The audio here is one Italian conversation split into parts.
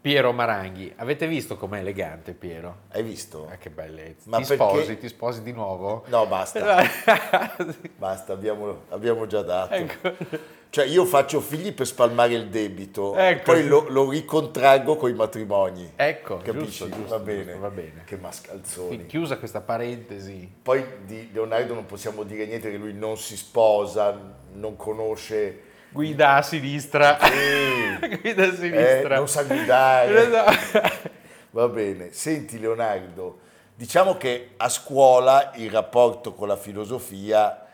Piero Maranghi, avete visto com'è elegante Piero? Hai visto? Ah, che bellezza. Ma ti perché- sposi, ti sposi di nuovo? No, basta, basta, abbiamo, abbiamo già dato. Ecco. Cioè io faccio figli per spalmare il debito, Ecco. poi lo, lo ricontraggo con i matrimoni. Ecco, Capisci? giusto, giusto, va, bene. giusto, va bene. Che mascalzoni. Quindi, chiusa questa parentesi. Poi di Leonardo non possiamo dire niente che lui non si sposa, non conosce... Guida a sinistra. Sì. Guida a Eh, sinistra. non sa guidare. Esatto. Va bene. Senti Leonardo, diciamo che a scuola il rapporto con la filosofia,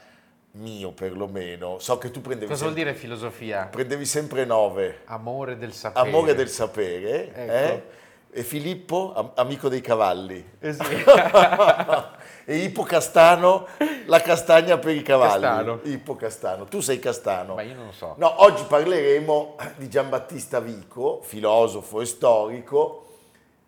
mio perlomeno, so che tu prendevi, Cosa vuol sempre, dire filosofia? prendevi sempre nove, Amore del sapere. amore del sapere, Ecco. eh? e Filippo, am- amico dei cavalli. Eh sì. e Ippo Castano, la castagna per i cavalli. Castano. Ippo Castano. Tu sei Castano. Ma io non so. No, oggi parleremo di Giambattista Vico, filosofo e storico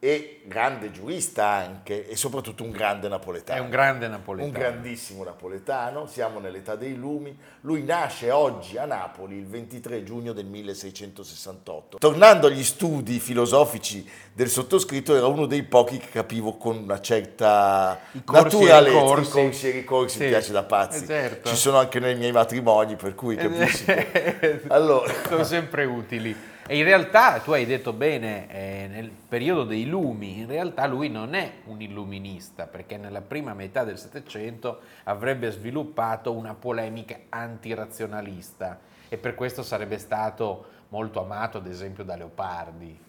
e grande giurista anche e soprattutto un grande È napoletano. un grande Un napoletano. grandissimo napoletano, siamo nell'età dei lumi. Lui nasce oggi a Napoli il 23 giugno del 1668. Tornando agli studi filosofici del sottoscritto, era uno dei pochi che capivo con una certa I corsi e naturalezza. ricorsi. I corsi e ricorsi mi Sì, piace da pazzi. eh, certo. Ci sono anche nei miei matrimoni, per cui capisci. che- Allora, Sono sempre utili. E in realtà, tu hai detto bene, eh, nel periodo dei lumi, in realtà lui non è un illuminista, perché nella prima metà del Settecento avrebbe sviluppato una polemica antirazionalista e per questo sarebbe stato molto amato, ad esempio, da Leopardi.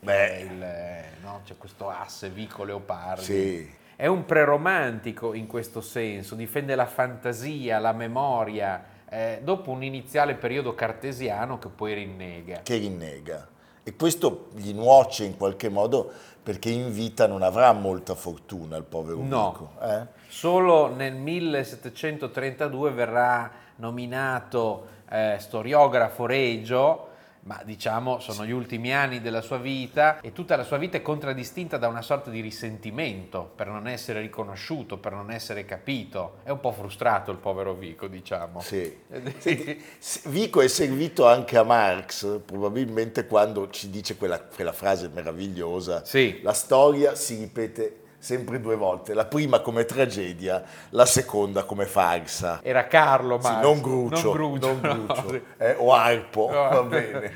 il, eh, no? C'è questo asse Vico Leopardi. sì. È un preromantico in questo senso, difende la fantasia, la memoria, eh, dopo un iniziale periodo cartesiano che poi rinnega. che rinnega. E questo gli nuoce in qualche modo perché in vita non avrà molta fortuna il povero No. Vico. eh? Solo nel 1732 verrà nominato eh, storiografo regio, ma diciamo sono gli ultimi anni della sua vita e tutta la sua vita è contraddistinta da una sorta di risentimento per non essere riconosciuto, per non essere capito. È un po' frustrato il povero Vico, diciamo. Sì. Senti, Vico è servito anche a Marx, probabilmente quando ci dice quella, quella frase meravigliosa, Sì. la storia si ripete sempre due volte, la prima come tragedia, la seconda come farsa. Era Carlo Sì, Marx. non Grucio, Non Grucio, non no, Grucio, sì. eh, o Arpo, No. va bene.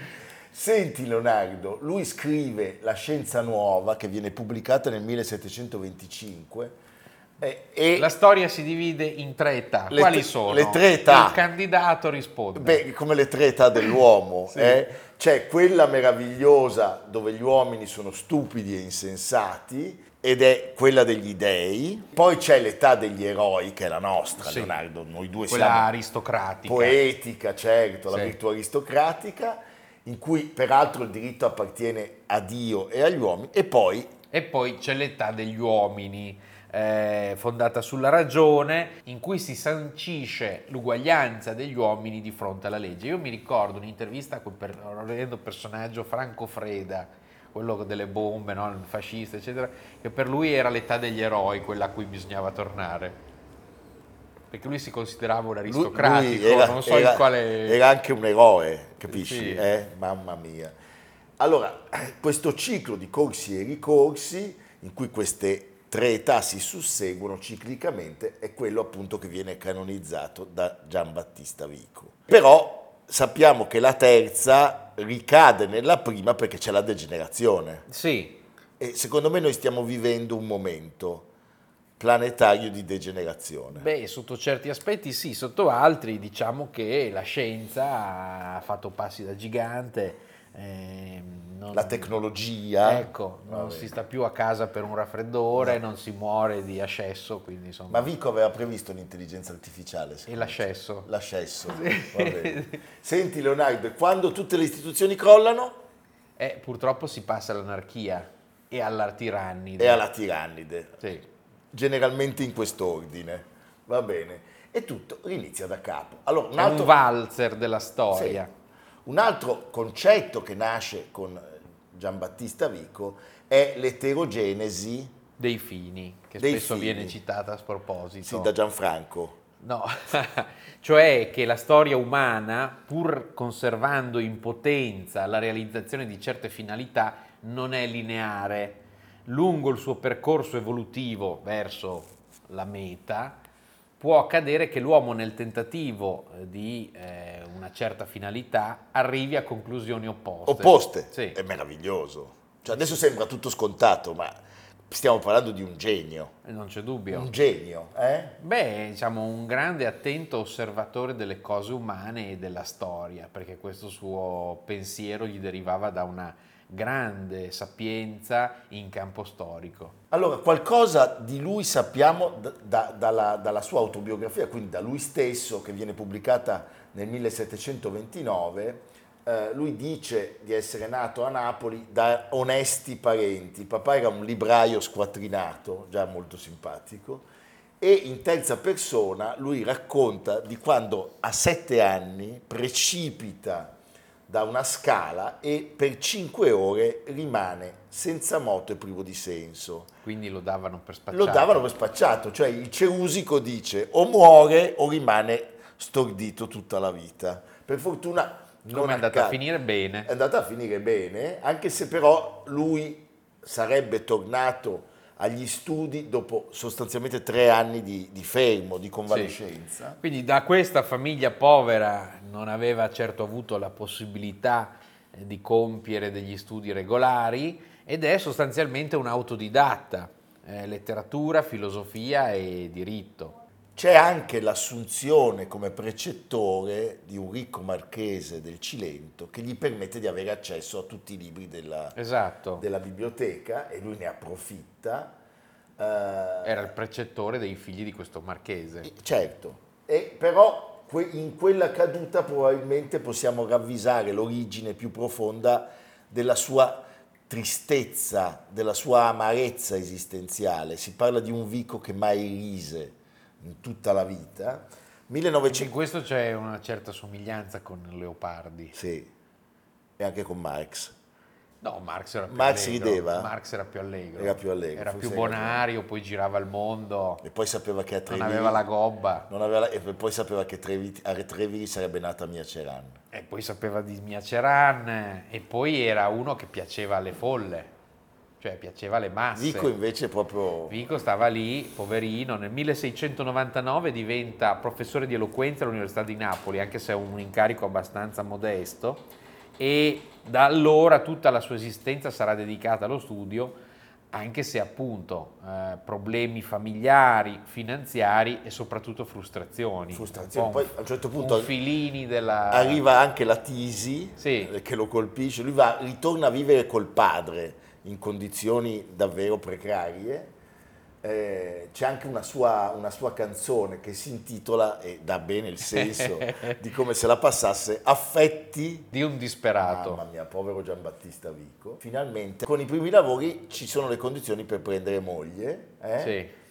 Senti Leonardo, lui scrive La scienza nuova che viene pubblicata nel 1725 eh, La storia si divide in tre età. Le Quali sono? le tre età. Il candidato risponde. Beh, come le tre età dell'uomo, Sì. eh, c'è quella meravigliosa dove gli uomini sono stupidi e insensati ed è quella degli dei, poi c'è l'età degli eroi che è la nostra, Sì. Leonardo, noi due Quella siamo aristocratica. poetica, certo, la Sì. virtù aristocratica, in cui peraltro il diritto appartiene a Dio e agli uomini, e poi E poi c'è l'età degli uomini, eh, fondata sulla ragione, in cui si sancisce l'uguaglianza degli uomini di fronte alla legge. Io mi ricordo un'intervista a quel per- personaggio Franco Freda, quello delle bombe, no? il fascista, eccetera, che per lui era l'età degli eroi, quella a cui bisognava tornare. Perché lui si considerava un aristocratico, era, non so era- in quale... era anche un eroe, capisci? Sì. Eh? Mamma mia. Allora, questo ciclo di corsi e ricorsi, in cui queste tre età si susseguono ciclicamente, è quello appunto che viene canonizzato da Giambattista Vico. Però sappiamo che la terza ricade nella prima perché c'è la degenerazione. Sì, E secondo me noi stiamo vivendo un momento planetario di degenerazione. Beh, sotto certi aspetti sì, sotto altri diciamo che la scienza ha fatto passi da gigante. Ehm, non- la tecnologia. Ecco, non si sta più a casa per un raffreddore, non si muore di ascesso, quindi insomma... Ma Vico aveva previsto l'intelligenza artificiale. E l'ascesso? L'ascesso. bene. Senti Leonardo, e quando tutte le istituzioni crollano Eh, purtroppo si passa all'anarchia e alla tirannide. è alla tirannide. Sì. generalmente in quest'ordine. Va bene. E tutto inizia da capo. Allora, un È altro, un valzer della storia. sì. Un altro concetto che nasce con Giambattista Vico è l'eterogenesi Dei fini, che Dei spesso fini. viene citata a sproposito. sì, da Gianfranco. No, cioè che la storia umana, pur conservando in potenza la realizzazione di certe finalità, non è lineare. Lungo il suo percorso evolutivo verso la meta, può accadere che l'uomo nel tentativo eh, di eh, una certa finalità arrivi a conclusioni opposte. Opposte. Sì. È meraviglioso. Cioè, adesso sembra tutto scontato, ma stiamo parlando di un genio. Non c'è dubbio. Un genio, eh? Beh, diciamo un grande attento osservatore delle cose umane e della storia, perché questo suo pensiero gli derivava da una grande sapienza in campo storico. Allora, qualcosa di lui sappiamo da- da- dalla, dalla sua autobiografia, quindi da lui stesso, che viene pubblicata nel 1729. Eh, lui dice di essere nato a Napoli da onesti parenti. Papà era un libraio squattrinato, già molto simpatico, e in terza persona lui racconta di quando a sette anni precipita da una scala e per cinque ore rimane senza moto e privo di senso. Quindi lo davano per spacciato. Lo davano per spacciato, cioè il Cerusico dice o muore o rimane stordito tutta la vita. Per fortuna non Come è andata a finire bene. È andata a finire bene, anche se però lui sarebbe tornato agli studi dopo sostanzialmente tre anni di, di fermo, di convalescenza. Quindi da questa famiglia povera non aveva certo avuto la possibilità di compiere degli studi regolari ed è sostanzialmente un autodidatta, eh, letteratura, filosofia e diritto. C'è anche l'assunzione come precettore di un ricco marchese del Cilento che gli permette di avere accesso a tutti i libri della, Esatto, della biblioteca e lui ne approfitta. Eh, era il precettore dei figli di questo marchese. certo, e però in quella caduta probabilmente possiamo ravvisare l'origine più profonda della sua tristezza, della sua amarezza esistenziale. Si parla di un Vico che mai rise in tutta la vita. In 1900 questo c'è una certa somiglianza con Leopardi. Sì, e anche con Marx. No, Marx era più Marx allegro. rideva? Marx era più allegro. Era più allegro, Era più bonario, poi girava il mondo, E poi sapeva che a non Trevi, aveva la gobba. non aveva la- e poi sapeva che Trevi- a Trevi sarebbe nata Mia Ceran. E poi sapeva di Mia Ceran e poi era uno che piaceva alle folle, cioè piaceva alle masse. Vico invece proprio... Vico stava lì, poverino, nel 1699 diventa professore di eloquenza all'Università di Napoli, anche se è un incarico abbastanza modesto, e da allora tutta la sua esistenza sarà dedicata allo studio, anche se appunto eh, problemi familiari, finanziari e soprattutto frustrazioni. Frustrazioni. Poi, a un certo punto, un filini della... Arriva anche la tisi Sì. eh, che lo colpisce, lui va, ritorna a vivere col padre in condizioni davvero precarie. Eh, c'è anche una sua, una sua canzone che si intitola, e dà bene il senso di come se la passasse, Affetti di un disperato. Mamma mia, povero Giambattista Vico. Finalmente, con i primi lavori ci sono le condizioni per prendere moglie. eh? Sì.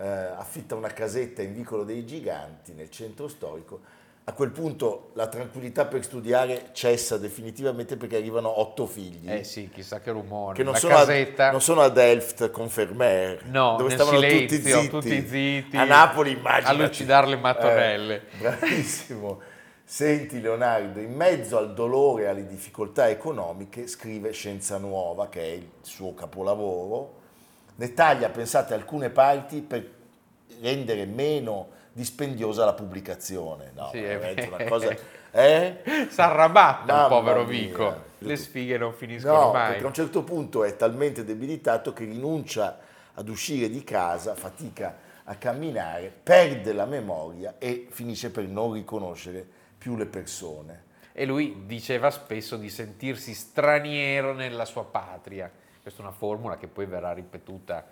Eh, affitta una casetta in Vicolo dei Giganti, nel centro storico. A quel punto la tranquillità per studiare cessa definitivamente perché arrivano otto figli. Eh sì, chissà che rumore. Che non sono, a, non sono ad Delft con Fermer, No, dove stavano silenzio, tutti zitti. tutti zitti, A Napoli immagino. a lucidare le mattonelle. bravissimo. Senti Leonardo, in mezzo al dolore e alle difficoltà economiche scrive Scienza Nuova, che è il suo capolavoro. Ne taglia, pensate, alcune parti per rendere meno dispendiosa la pubblicazione. No, Sì, è veramente una cosa... Eh? S'arrabatta il Mamma povero mia. Vico. Le sfighe non finiscono No, mai. perché a un certo punto è talmente debilitato che rinuncia ad uscire di casa, fatica a camminare, perde la memoria e finisce per non riconoscere più le persone. E lui diceva spesso di sentirsi straniero nella sua patria. Questa è una formula che poi verrà ripetuta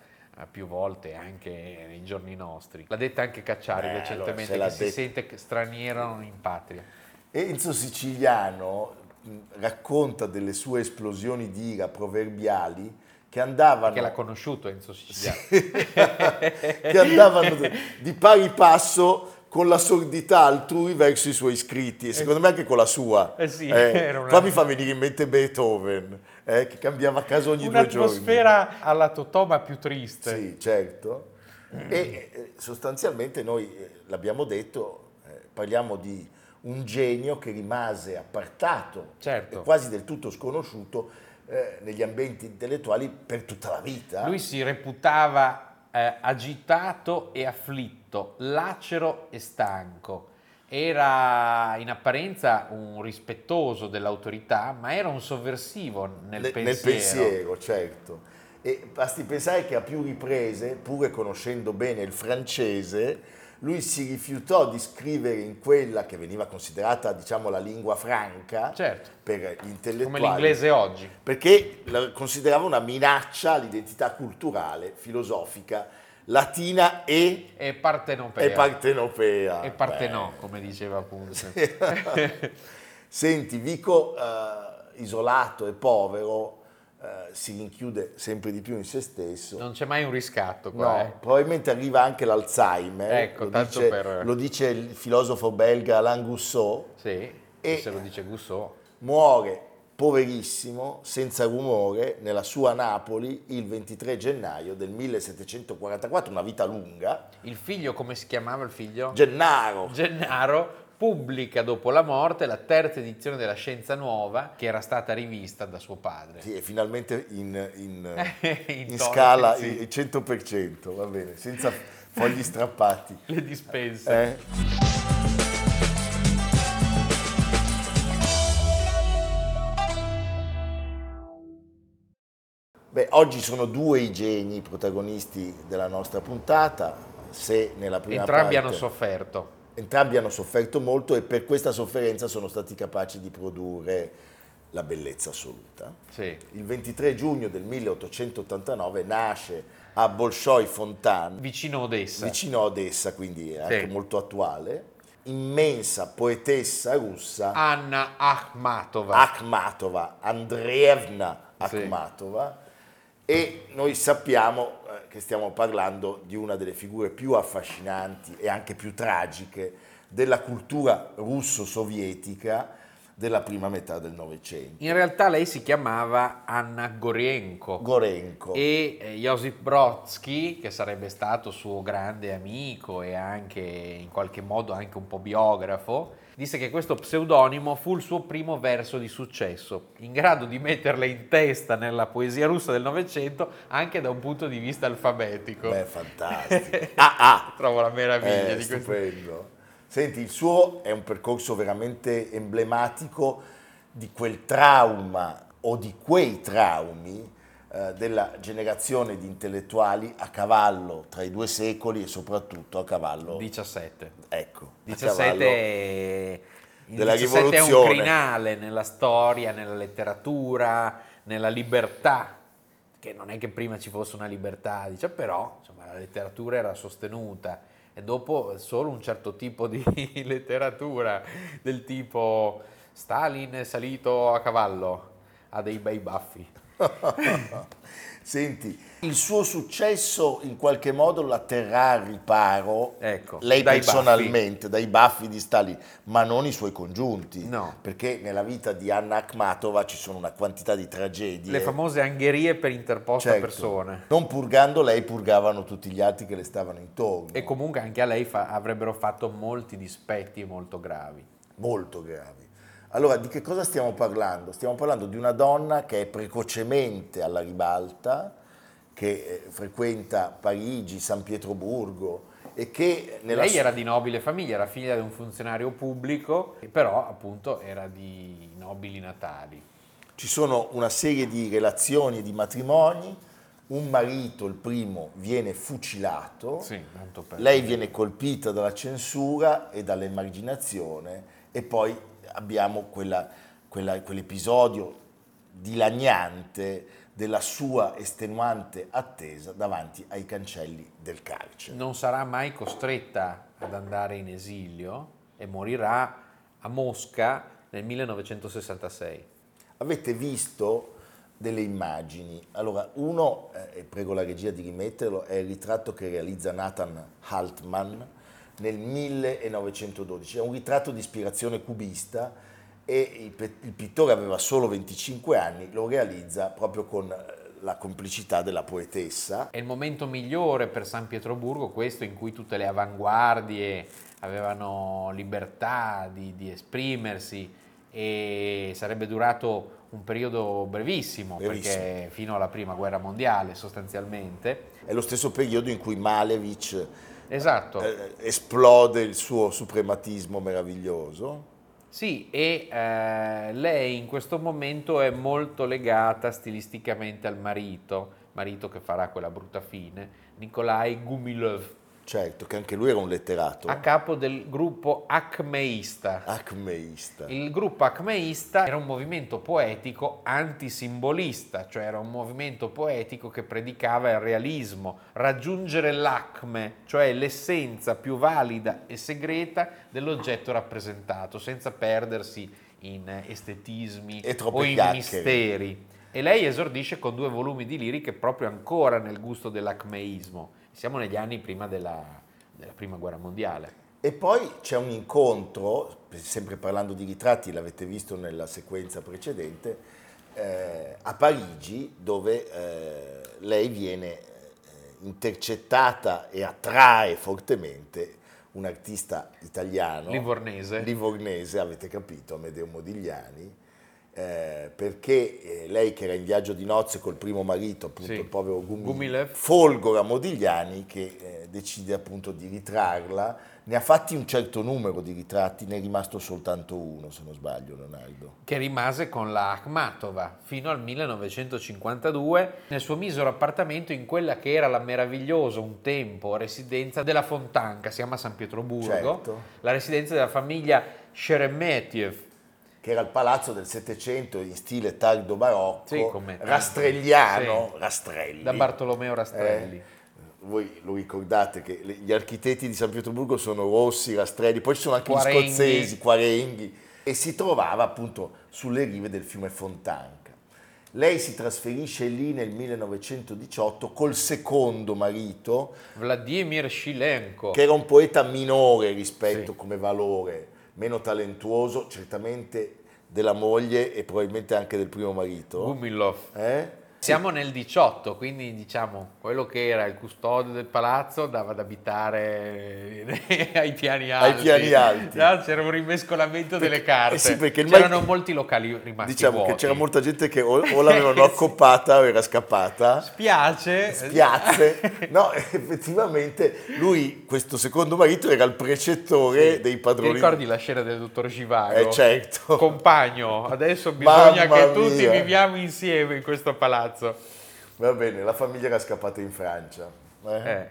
più volte anche nei giorni nostri. L'ha detta anche Cacciari Eh, recentemente, allora, se che si detta- sente straniero in patria. Enzo Siciliano mh, racconta delle sue esplosioni di ira proverbiali che andavano... Che l'ha conosciuto Enzo Siciliano. che andavano di pari passo con la sordità altrui verso i suoi iscritti e secondo me anche con la sua. Eh sì, Eh, una- Qua mi fa venire in mente Beethoven, eh, che cambiava casa ogni due giorni. Un'atmosfera alla Totò ma più triste. Sì, certo. E eh, sostanzialmente noi, eh, l'abbiamo detto, eh, parliamo di un genio che rimase appartato Certo. e quasi del tutto sconosciuto negli ambienti intellettuali per tutta la vita. Lui si reputava agitato e afflitto, lacero e stanco. Era in apparenza un rispettoso dell'autorità, ma era un sovversivo nel Ne- pensiero. pensiero, certo. E basti pensare che a più riprese, pure conoscendo bene il francese, lui si rifiutò di scrivere in quella che veniva considerata, diciamo, la lingua franca Certo. per gli intellettuali. Come l'inglese oggi. Perché la considerava una minaccia all'identità culturale, filosofica, latina e, E partenopea. e partenopea. E partenò, come diceva appunto. Beh. Senti, Vico, eh, isolato e povero, eh, si rinchiude sempre di più in se stesso. Non c'è mai un riscatto qua. No, eh. probabilmente arriva anche l'Alzheimer, Ecco, lo, tanto dice, per- lo dice il filosofo belga Alain Gousseau, Sì, E- se lo dice Gusso. muore poverissimo, senza rumore, nella sua Napoli il 23 gennaio del 1744, una vita lunga. Il figlio, come si chiamava il figlio? Gennaro, Gennaro pubblica dopo la morte la terza edizione della Scienza Nuova che era stata rivista da suo padre. sì, è finalmente in, in- In in scala sì. il 100%, va bene, senza fogli strappati. Le dispense. Eh? Oggi sono due i geni protagonisti della nostra puntata, se nella prima Entrambi parte hanno sofferto. entrambi hanno sofferto molto e per questa sofferenza sono stati capaci di produrre la bellezza assoluta. Sì. Il 23 giugno del 1889 nasce a Bolshoi Fontan, Vicino Odessa. vicino Odessa, quindi è anche molto attuale, immensa poetessa russa, Anna Akhmatova. Akhmatova, Andreevna Sì. E noi sappiamo eh, che stiamo parlando di una delle figure più affascinanti e anche più tragiche della cultura russo-sovietica della prima metà del Novecento. In realtà lei si chiamava Anna Gorienko. Gorenko. e eh, Josip Brodsky, che sarebbe stato suo grande amico e anche in qualche modo anche un po' biografo, disse che questo pseudonimo fu il suo primo verso di successo, in grado di metterle in testa nella poesia russa del Novecento anche da un punto di vista alfabetico. Beh, fantastico. Ah, ah, Trovo la meraviglia È di questo. stupendo. Senti, il suo è un percorso veramente emblematico di quel trauma o di quei traumi eh, della generazione di intellettuali a cavallo tra i due secoli e soprattutto a cavallo, 17. ecco, a 17 cavallo è, il della 17 è un rivoluzione. crinale nella storia, nella letteratura, nella libertà, che non è che prima ci fosse una libertà, dice, però insomma, la letteratura era sostenuta e dopo solo un certo tipo di letteratura del tipo Stalin è salito a cavallo, ha dei bei baffi. Senti, il suo successo in qualche modo la terrà al riparo, Ecco, lei dai personalmente, dai baffi di Stalin, ma non i suoi congiunti. No. Perché nella vita di Anna Akhmatova ci sono una quantità di tragedie. Le famose angherie per interposta Certo. persone. Non purgando lei, purgavano tutti gli altri che le stavano intorno. E comunque anche a lei fa- avrebbero fatto molti dispetti molto gravi. molto gravi. Allora, di che cosa stiamo parlando? Stiamo parlando di una donna che è precocemente alla ribalta, che eh, frequenta Parigi, San Pietroburgo e che nella Lei era di nobile famiglia, era figlia di un funzionario pubblico, però appunto era di nobili natali. ci sono una serie di relazioni e di matrimoni, un marito, il primo, viene fucilato, Sì, lei viene colpita dalla censura e dall'emarginazione e poi abbiamo quella- quella- quell'episodio dilaniante della sua estenuante attesa davanti ai cancelli del carcere. Non sarà mai costretta ad andare in esilio e morirà a Mosca nel 1966. Avete visto delle immagini. Allora, uno, eh, e prego la regia di rimetterlo, è il ritratto che realizza Nathan Haltman nel 1912. È un ritratto di ispirazione cubista e il, pittore aveva solo 25 anni, lo realizza proprio con eh, la complicità della poetessa. È il momento migliore per San Pietroburgo, questo in cui tutte le avanguardie avevano libertà di, di esprimersi e sarebbe durato un periodo brevissimo, brevissimo, perché fino alla prima guerra mondiale sostanzialmente. È lo stesso periodo in cui Malevich esatto. eh, esplode il suo suprematismo meraviglioso. Sì, e eh, lei in questo momento è molto legata stilisticamente al marito, marito che farà quella brutta fine, Nikolai Gumilov Certo, che anche lui era un letterato. A capo del gruppo Acmeista. Acmeista. Il gruppo Acmeista era un movimento poetico antisimbolista, cioè era un movimento poetico che predicava il realismo, raggiungere l'acme, cioè l'essenza più valida e segreta dell'oggetto rappresentato, senza perdersi in estetismi o in chiacchiere. misteri. E lei esordisce con due volumi di liriche proprio ancora nel gusto dell'acmeismo siamo negli anni prima della, della prima guerra mondiale. E poi c'è un incontro, sempre parlando di ritratti, l'avete visto nella sequenza precedente, eh, a Parigi dove eh, lei viene eh, intercettata e attrae fortemente un artista italiano. Livornese. Livornese, avete capito, Amedeo Modigliani eh, perché eh, lei che era in viaggio di nozze col primo marito, appunto sì. il povero Gumi, Gumilev, folgora Modigliani che eh, decide appunto di ritrarla, ne ha fatti un certo numero di ritratti, ne è rimasto soltanto uno se non sbaglio Leonardo. Che rimase con la Akhmatova fino al 1952 nel suo misero appartamento in quella che era la meravigliosa un tempo residenza della Fontanca, si chiama San Pietroburgo, certo. la residenza della famiglia Sheremetyev che era il palazzo del Settecento in stile tardo barocco, sì, rastrelliano, sì. Rastrelli. Da Bartolomeo Rastrelli. Eh, voi lo ricordate che gli architetti di San Pietroburgo sono Rossi, Rastrelli, poi ci sono anche Quarenghi. gli scozzesi, Quarenghi, e si trovava appunto sulle rive del fiume Fontanca. Lei si trasferisce lì nel 1918 col secondo marito, Vladimir Shilenko, che era un poeta minore rispetto sì. come valore meno talentuoso certamente della moglie e probabilmente anche del primo marito. Gumilov. Eh? Siamo nel 18, quindi diciamo quello che era il custode del palazzo andava ad abitare ai piani alti. Ai piani alti. No, c'era un rimescolamento perché, delle carte. Eh sì, C'erano mai... molti locali rimasti Diciamo vuoti. che c'era molta gente che o, o l'avevano accoppata o era scappata. Spiace. Spiace. No, effettivamente lui, questo secondo marito, era il precettore sì. dei padroni. Ti ricordi la scena del dottor Givago? Eh certo. Compagno, adesso bisogna Mamma che tutti mia. viviamo insieme in questo palazzo cazzo. Va bene, la famiglia era scappata in Francia. Eh? Eh.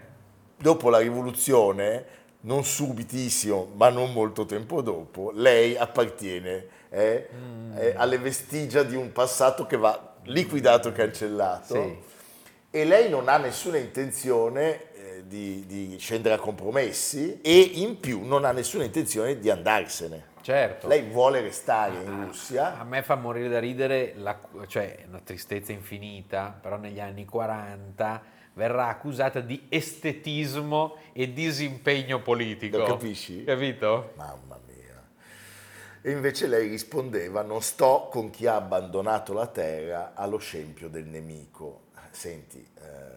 Dopo la rivoluzione, non subitissimo, ma non molto tempo dopo, lei appartiene eh, mm. Eh, alle vestigia di un passato che va liquidato, cancellato. Sì. E lei non ha nessuna intenzione eh, di, di scendere a compromessi e in più non ha nessuna intenzione di andarsene. Certo. Lei vuole restare in Russia. A me fa morire da ridere, la, cioè una tristezza infinita, però negli anni 40 verrà accusata di estetismo e disimpegno politico. Lo capisci? Capito? Mamma mia. E invece lei rispondeva, non sto con chi ha abbandonato la terra allo scempio del nemico. Senti, eh,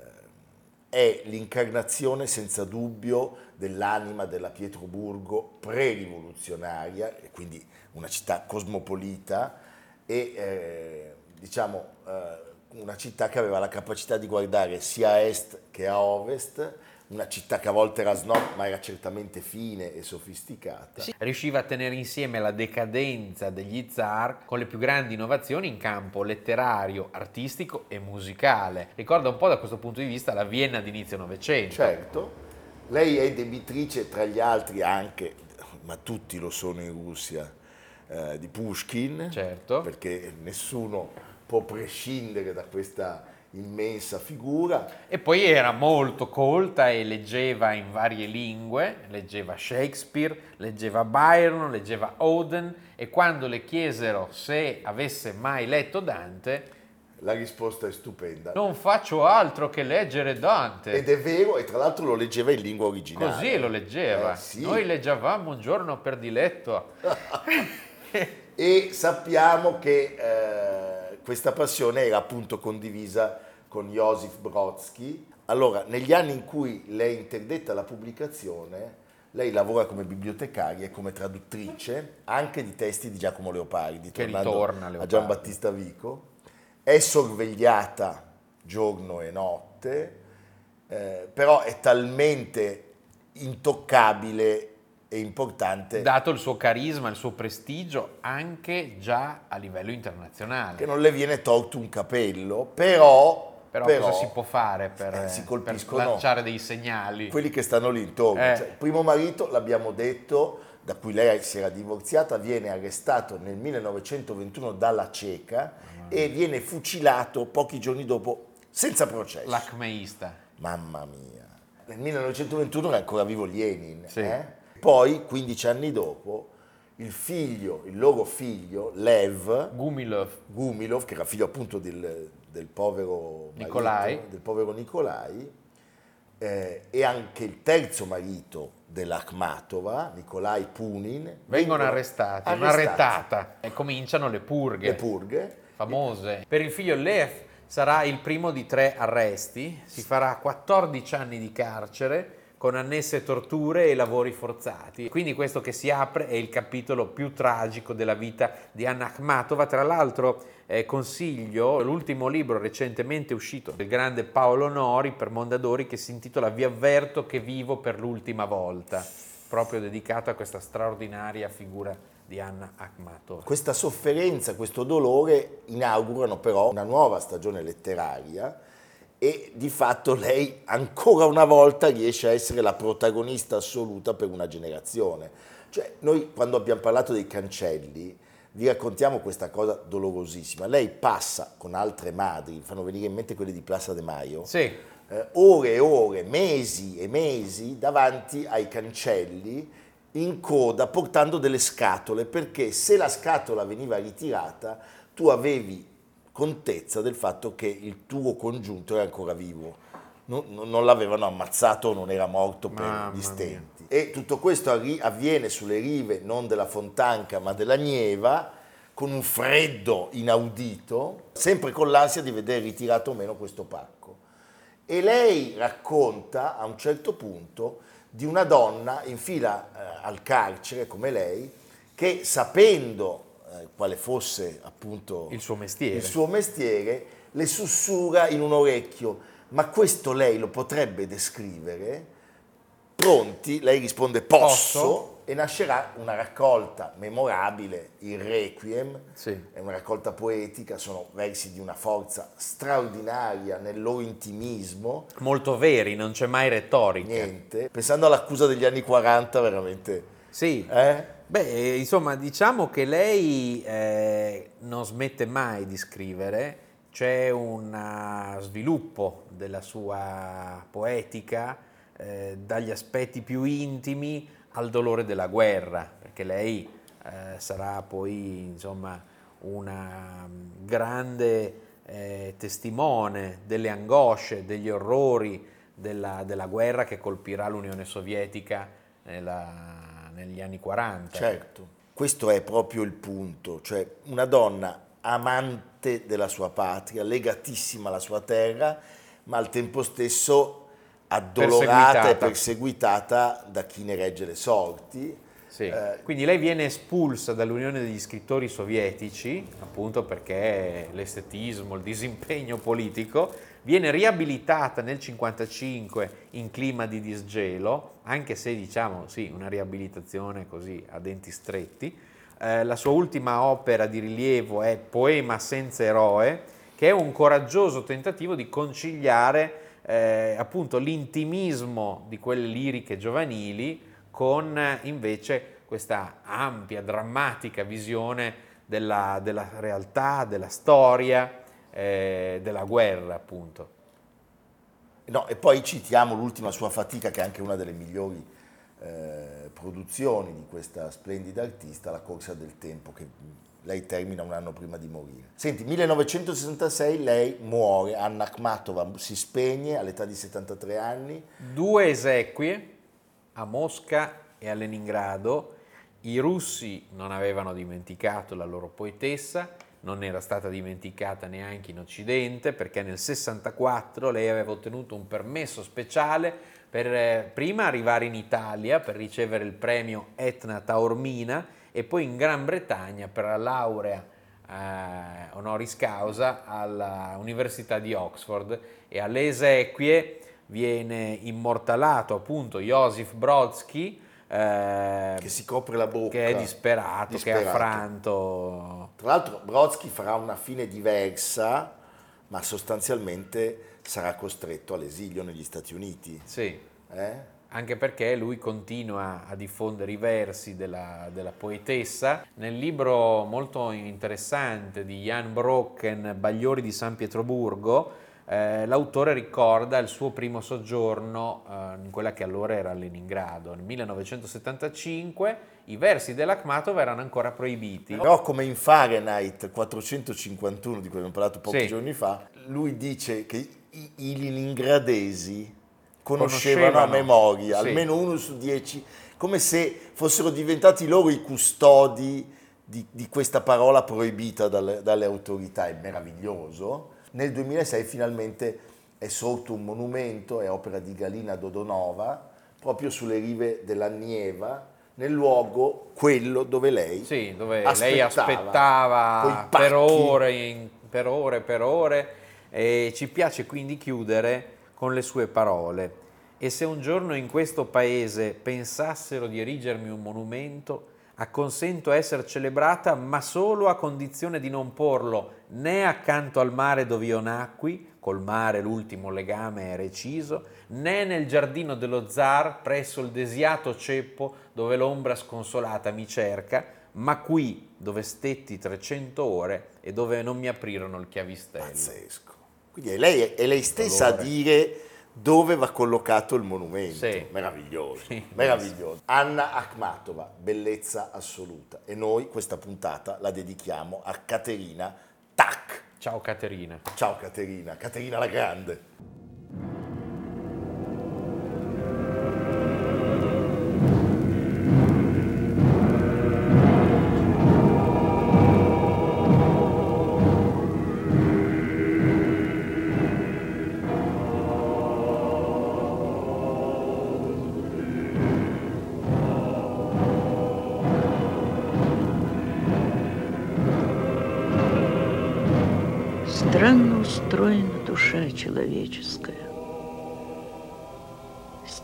è l'incarnazione senza dubbio dell'anima della Pietroburgo pre-rivoluzionaria, quindi una città cosmopolita e eh, diciamo eh, una città che aveva la capacità di guardare sia a est che a ovest, una città che a volte era snob ma era certamente fine e sofisticata. Sì, riusciva a tenere insieme la decadenza degli zar con le più grandi innovazioni in campo letterario, artistico e musicale. Ricorda un po' da questo punto di vista la Vienna d'inizio Novecento. Certo, lei è debitrice tra gli altri anche, ma tutti lo sono in Russia, eh, di Pushkin, certo. perché nessuno può prescindere da questa immensa figura. E poi era molto colta e leggeva in varie lingue, leggeva Shakespeare, leggeva Byron, leggeva Oden e quando le chiesero se avesse mai letto Dante, La risposta è stupenda. Non faccio altro che leggere Dante. Ed è vero, e tra l'altro lo leggeva in lingua originale. Così lo leggeva. Eh, sì. Noi leggevamo un giorno per diletto. e sappiamo che eh, questa passione era appunto condivisa con Josif Brodsky. Allora, negli anni in cui lei interdetta la pubblicazione, lei lavora come bibliotecaria e come traduttrice anche di testi di Giacomo Leopardi, Che ritorna, a Leopardi. Giambattista Vico. È sorvegliata giorno e notte, eh, però è talmente intoccabile e importante Dato il suo carisma, il suo prestigio, anche già a livello internazionale. che non le viene tolto un capello, però, Però, però cosa si può fare per, eh, si per lanciare dei segnali? quelli che stanno lì intorno. Eh. Cioè, il primo marito, l'abbiamo detto, da cui lei si era divorziata, viene arrestato nel 1921 dalla cieca e viene fucilato pochi giorni dopo senza processo. L'acmeista. Mamma mia. Nel 1921 era ancora vivo Lenin. Sì. eh? Poi, 15 anni dopo, il figlio, il loro figlio, Lev, Gumilov. Gumilov, che era figlio appunto del, del povero marito, Nikolai. del povero Nikolai, eh, e anche il terzo marito dell'Akhmatova, Nikolai Punin, Vengono arrestati, arrestati. E cominciano le purghe. Le purghe. famose. Per il figlio Lev sarà il primo di tre arresti, si farà 14 anni di carcere con annesse torture e lavori forzati. Quindi questo che si apre è il capitolo più tragico della vita di Anna Akhmatova. Tra l'altro eh, consiglio l'ultimo libro recentemente uscito del grande Paolo Nori per Mondadori che si intitola Vi avverto che vivo per l'ultima volta, proprio dedicato a questa straordinaria figura di Anna Akhmatova. Questa sofferenza, questo dolore inaugurano però una nuova stagione letteraria e di fatto lei ancora una volta riesce a essere la protagonista assoluta per una generazione. Cioè, noi quando abbiamo parlato dei cancelli, vi raccontiamo questa cosa dolorosissima. Lei passa con altre madri, fanno venire in mente quelle di Plaza de Mayo, Sì, eh, ore e ore, mesi e mesi davanti ai cancelli in coda portando delle scatole perché se la scatola veniva ritirata tu avevi contezza del fatto che il tuo congiunto era ancora vivo. Non, non- l'avevano ammazzato, non era morto per Mamma gli mia. stenti. E tutto questo arri- avviene sulle rive non della Fontanca ma della Nieva con un freddo inaudito, sempre con l'ansia di vedere ritirato o meno questo pacco. E lei racconta a un certo punto di una donna in fila eh, al carcere come lei che sapendo eh, quale fosse appunto il suo mestiere. il suo mestiere, le sussurra in un orecchio, ma questo lei lo potrebbe descrivere? Pronti? Lei risponde posso, Posso? e nascerà una raccolta memorabile, il Requiem, Sì. è una raccolta poetica, sono versi di una forza straordinaria nel loro intimismo, Molto veri, non c'è mai retorica. niente. Pensando all'accusa degli anni 40, veramente... Sì. Eh? Beh, insomma, diciamo che lei eh, non smette mai di scrivere, c'è un ah, sviluppo della sua poetica eh, dagli aspetti più intimi al dolore della guerra, perché lei eh, sarà poi, insomma, una grande eh, testimone delle angosce, degli orrori della, della guerra che colpirà l'Unione Sovietica nella- negli anni 40. Certo, questo è proprio il punto, cioè una donna amante della sua patria, legatissima alla sua terra, ma al tempo stesso addolorata e Perseguitata. perseguitata da chi ne regge le sorti. Sì. Eh, Quindi lei viene espulsa dall'Unione degli scrittori sovietici, appunto perché l'estetismo, il disimpegno politico, viene riabilitata nel 1955 in clima di disgelo, anche se diciamo sì, una riabilitazione così a denti stretti. Eh, la sua ultima opera di rilievo è Poema senza eroe, che è un coraggioso tentativo di conciliare eh, appunto l'intimismo di quelle liriche giovanili con invece questa ampia, drammatica visione della, della realtà, della storia, eh, della guerra, appunto. No, e poi citiamo l'ultima sua fatica, che è anche una delle migliori eh, produzioni di questa splendida artista, La corsa del tempo, che lei termina un anno prima di morire. Senti, 1966 lei muore, Anna Akhmatova si spegne all'età di 73 anni. Due esequie a Mosca e a Leningrado. I russi non avevano dimenticato la loro poetessa, non era stata dimenticata neanche in Occidente perché nel 64 lei aveva ottenuto un permesso speciale per eh, prima arrivare in Italia per ricevere il premio Etna Taormina e poi in Gran Bretagna per la laurea eh, honoris causa all'Università di Oxford. E alle esequie viene immortalato appunto Joseph Brodsky eh, che si copre la bocca che è disperato, disperato. che è affranto tra l'altro Brodsky farà una fine diversa ma sostanzialmente sarà costretto all'esilio negli Stati Uniti sì eh? anche perché lui continua a diffondere i versi della, della, poetessa. Nel libro molto interessante di Jan Brocken, Bagliori di San Pietroburgo, eh, l'autore ricorda il suo primo soggiorno eh, in quella che allora era Leningrado. Nel 1975 i versi dell'Akhmatov erano ancora proibiti. Però come in Fahrenheit 451, di cui abbiamo parlato pochi sì. giorni fa, lui dice che i, i leningradesi conoscevano, conoscevano. a memoria, sì. almeno uno su dieci, come se fossero diventati loro i custodi di, di questa parola proibita dalle, dalle, autorità. È meraviglioso. Nel 2006 finalmente è sorto un monumento, è opera di Galina Dodonova, proprio sulle rive della Nieva, nel luogo quello dove lei sì, dove aspettava, lei aspettava per ore, per ore, per ore e ci piace quindi chiudere con le sue parole. E se un giorno in questo paese pensassero di erigermi un monumento, acconsento a essere celebrata, ma solo a condizione di non porlo né accanto al mare dove io nacqui, col mare l'ultimo legame è reciso, né nel giardino dello zar presso il desiato ceppo dove l'ombra sconsolata mi cerca, ma qui dove stetti 300 ore e dove non mi aprirono il chiavistello. Pazzesco. Quindi è lei, è lei stessa Dolore. a dire dove va collocato il monumento. Sì. Meraviglioso, sì, meraviglioso. Anna Akhmatova, bellezza assoluta. E noi questa puntata la dedichiamo a Caterina Tac. Ciao Caterina. Ciao Caterina, Caterina la Grande.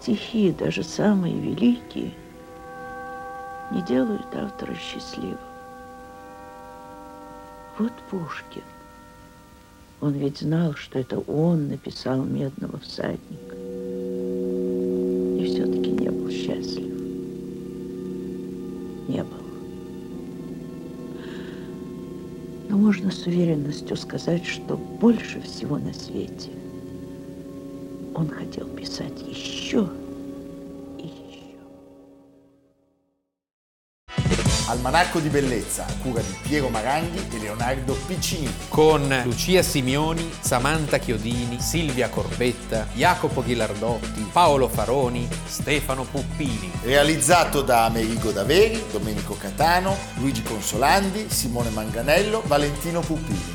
Стихи, даже самые великие, не делают автора счастливым. Вот Пушкин. Он ведь знал, что это он написал «Медного всадника». И все-таки не был счастлив. Не был. Но можно с уверенностью сказать, что больше всего на свете он хотел писать еще Almanacco di bellezza a cura di Piero Maranghi e Leonardo Piccini. Con Lucia Simioni, Samantha Chiodini, Silvia Corbetta, Jacopo Ghilardotti, Paolo Faroni, Stefano Puppini. Realizzato da Amerigo Daveri, Domenico Catano, Luigi Consolandi, Simone Manganello, Valentino Puppini.